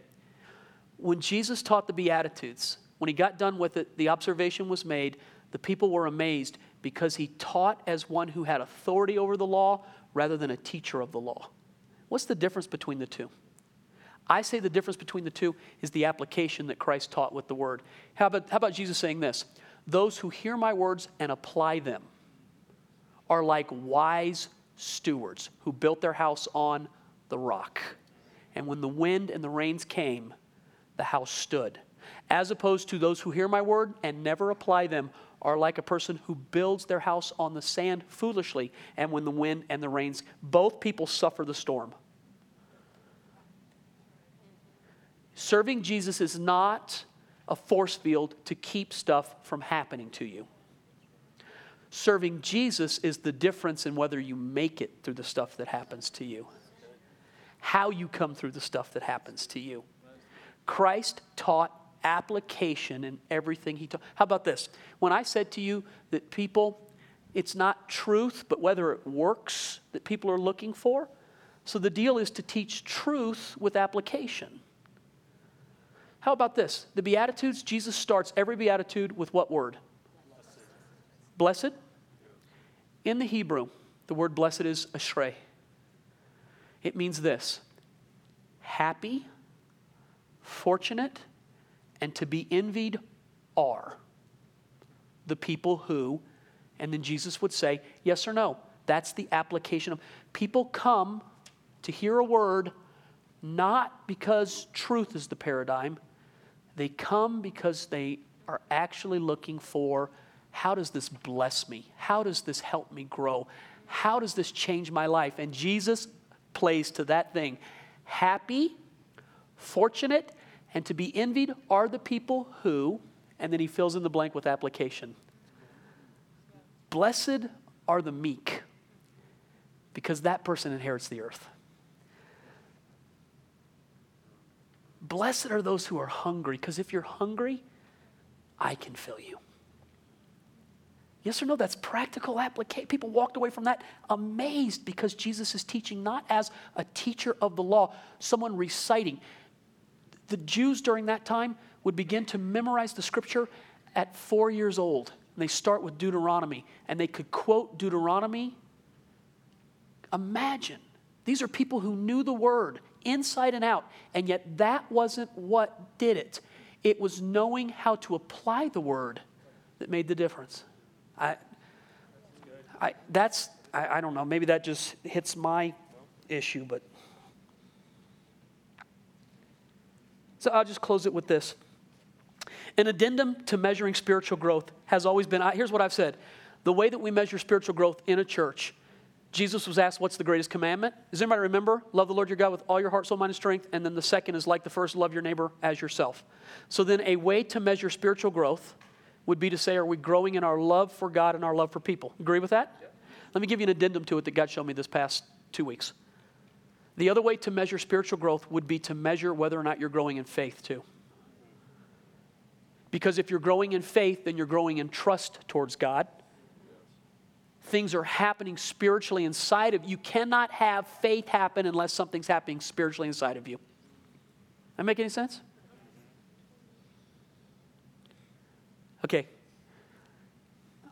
When Jesus taught the Beatitudes, when he got done with it, the observation was made the people were amazed because he taught as one who had authority over the law rather than a teacher of the law. What's the difference between the two? I say the difference between the two is the application that Christ taught with the word. How about, how about Jesus saying this? Those who hear my words and apply them are like wise stewards who built their house on the rock. And when the wind and the rains came, the house stood. As opposed to those who hear my word and never apply them are like a person who builds their house on the sand foolishly, and when the wind and the rains, both people suffer the storm. Serving Jesus is not a force field to keep stuff from happening to you. Serving Jesus is the difference in whether you make it through the stuff that happens to you, how you come through the stuff that happens to you. Christ taught application in everything he taught. How about this? When I said to you that people, it's not truth, but whether it works that people are looking for. So the deal is to teach truth with application. How about this? The Beatitudes, Jesus starts every Beatitude with what word? Blessed. blessed? In the Hebrew, the word blessed is ashrei. It means this happy, fortunate, and to be envied are the people who, and then Jesus would say, yes or no. That's the application of people come to hear a word not because truth is the paradigm, they come because they are actually looking for how does this bless me? How does this help me grow? how does this change my life? And Jesus plays to that thing. Happy, fortunate, and to be envied are the people who, and then he fills in the blank with application. Blessed are the meek, because that person inherits the earth. Blessed are those who are hungry, because if you're hungry, I can fill you. Yes or no? That's practical application. People walked away from that amazed because Jesus is teaching not as a teacher of the law, someone reciting. The Jews during that time would begin to memorize the scripture at four years old. And they start with Deuteronomy, and they could quote Deuteronomy. Imagine. These are people who knew the word inside and out, and yet that wasn't what did it. It was knowing how to apply the word that made the difference. I, I, that's, I, I don't know, maybe that just hits my issue, but. So I'll just close it with this. An addendum to measuring spiritual growth has always been here's what I've said the way that we measure spiritual growth in a church. Jesus was asked, What's the greatest commandment? Does anybody remember? Love the Lord your God with all your heart, soul, mind, and strength. And then the second is like the first, love your neighbor as yourself. So then, a way to measure spiritual growth would be to say, are we growing in our love for God and our love for people? Agree with that? Let me give you an addendum to it that God showed me this past two weeks. The other way to measure spiritual growth would be to measure whether or not you're growing in faith too. Because if you're growing in faith, then you're growing in trust towards God. Things are happening spiritually inside of you. You cannot have faith happen unless something's happening spiritually inside of you. That make any sense? Okay.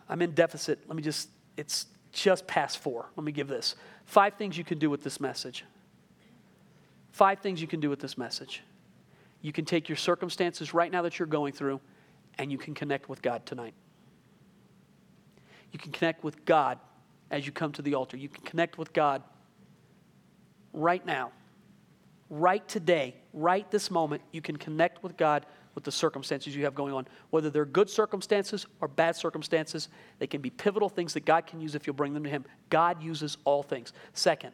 I'm in deficit. Let me just, it's just past four. Let me give this. Five things you can do with this message. Five things you can do with this message. You can take your circumstances right now that you're going through and you can connect with God tonight. You can connect with God as you come to the altar. You can connect with God right now, right today, right this moment. You can connect with God with the circumstances you have going on. Whether they're good circumstances or bad circumstances, they can be pivotal things that God can use if you'll bring them to Him. God uses all things. Second,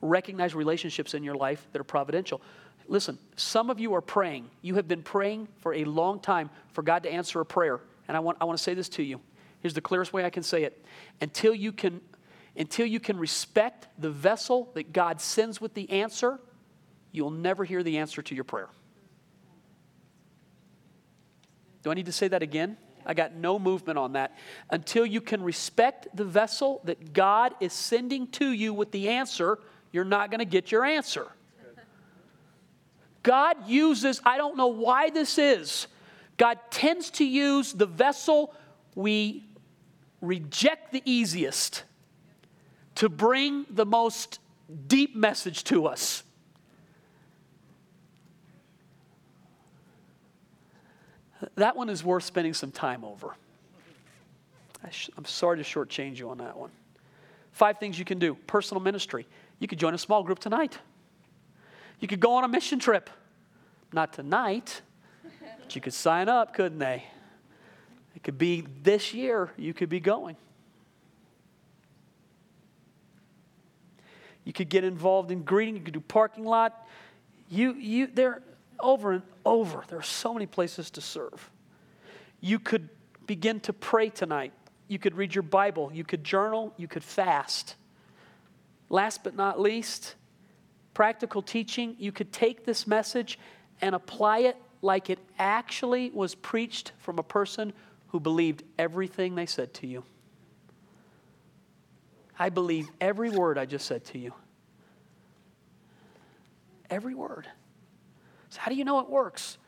recognize relationships in your life that are providential. Listen, some of you are praying. You have been praying for a long time for God to answer a prayer. And I want, I want to say this to you. Here's the clearest way I can say it. Until you can, until you can respect the vessel that God sends with the answer, you'll never hear the answer to your prayer. Do I need to say that again? I got no movement on that. Until you can respect the vessel that God is sending to you with the answer, you're not going to get your answer. God uses, I don't know why this is, God tends to use the vessel we reject the easiest to bring the most deep message to us. That one is worth spending some time over. I am sorry to shortchange you on that one. Five things you can do personal ministry. You could join a small group tonight. You could go on a mission trip. Not tonight, but you could sign up, couldn't they? It could be this year you could be going. You could get involved in greeting, you could do parking lot. You, you, there, over and over. There are so many places to serve. You could begin to pray tonight. You could read your Bible. You could journal. You could fast. Last but not least, practical teaching. You could take this message and apply it like it actually was preached from a person who believed everything they said to you. I believe every word I just said to you. Every word. So, how do you know it works?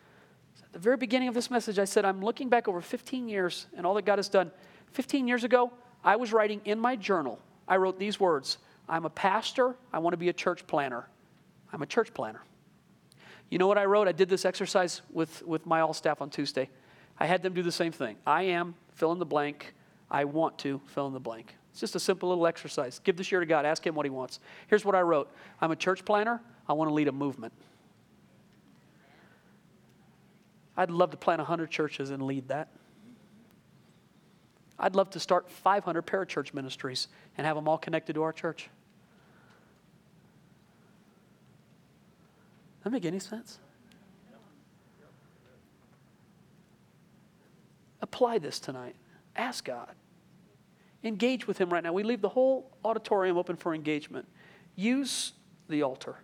So at the very beginning of this message, I said, I'm looking back over 15 years and all that God has done. 15 years ago, I was writing in my journal, I wrote these words I'm a pastor, I want to be a church planter. I'm a church planter. You know what I wrote? I did this exercise with, with my all staff on Tuesday. I had them do the same thing. I am, fill in the blank. I want to, fill in the blank. It's just a simple little exercise. Give this year to God. Ask Him what He wants. Here's what I wrote I'm a church planter. I want to lead a movement. I'd love to plant 100 churches and lead that. I'd love to start 500 parachurch ministries and have them all connected to our church. Does that make any sense? Apply this tonight. Ask God. Engage with Him right now. We leave the whole auditorium open for engagement. Use the altar.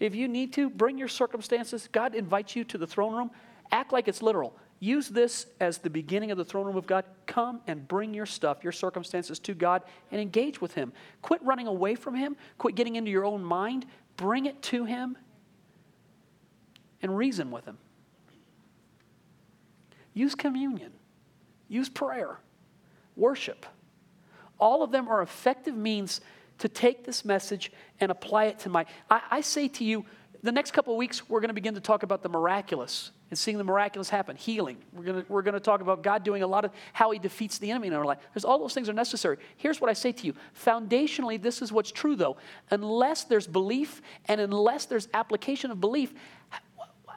If you need to, bring your circumstances. God invites you to the throne room. Act like it's literal. Use this as the beginning of the throne room of God. Come and bring your stuff, your circumstances to God and engage with Him. Quit running away from Him. Quit getting into your own mind. Bring it to Him and reason with Him. Use communion, use prayer, worship. All of them are effective means to take this message and apply it to my. I, I say to you, the next couple weeks, we're going to begin to talk about the miraculous and seeing the miraculous happen, healing. We're going we're to talk about God doing a lot of how he defeats the enemy in our life. Because all those things are necessary. Here's what I say to you foundationally, this is what's true though. Unless there's belief and unless there's application of belief,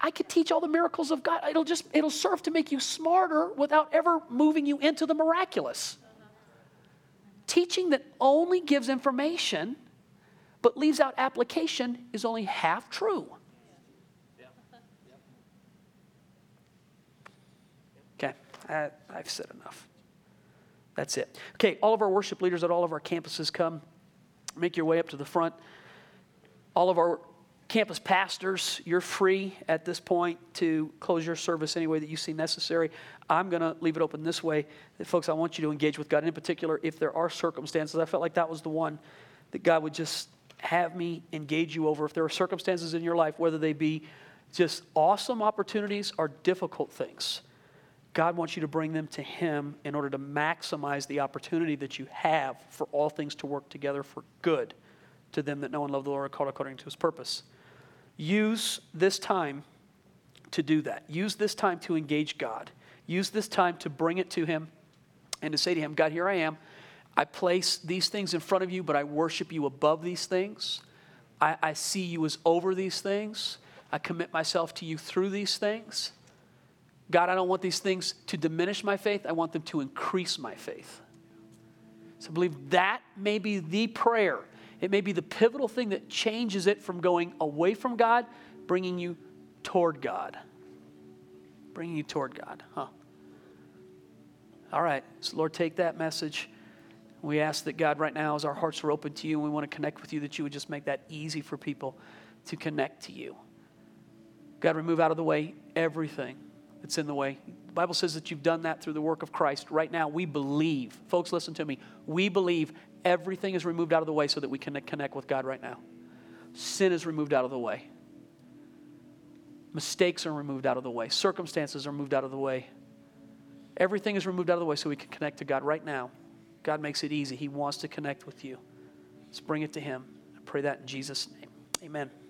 I could teach all the miracles of God. It'll just it'll serve to make you smarter without ever moving you into the miraculous. Teaching that only gives information but leaves out application is only half true. Okay, I, I've said enough. That's it. Okay, all of our worship leaders at all of our campuses come. Make your way up to the front. All of our campus pastors, you're free at this point to close your service any way that you see necessary. I'm going to leave it open this way. That folks, I want you to engage with God. In particular, if there are circumstances, I felt like that was the one that God would just have me engage you over. If there are circumstances in your life, whether they be just awesome opportunities or difficult things, God wants you to bring them to Him in order to maximize the opportunity that you have for all things to work together for good to them that know and love the Lord called according to His purpose. Use this time to do that. Use this time to engage God. Use this time to bring it to Him and to say to Him, God, here I am. I place these things in front of you, but I worship you above these things. I, I see you as over these things. I commit myself to you through these things. God, I don't want these things to diminish my faith. I want them to increase my faith. So I believe that may be the prayer. It may be the pivotal thing that changes it from going away from God, bringing you toward God. Bringing you toward God, huh? All right, so Lord, take that message. We ask that God, right now, as our hearts are open to you and we want to connect with you, that you would just make that easy for people to connect to you. God, remove out of the way everything that's in the way. The Bible says that you've done that through the work of Christ. Right now, we believe, folks, listen to me. We believe everything is removed out of the way so that we can connect with God right now. Sin is removed out of the way. Mistakes are removed out of the way. Circumstances are moved out of the way. Everything is removed out of the way so we can connect to God right now. God makes it easy. He wants to connect with you. Let's bring it to Him. I pray that in Jesus' name. Amen. Amen.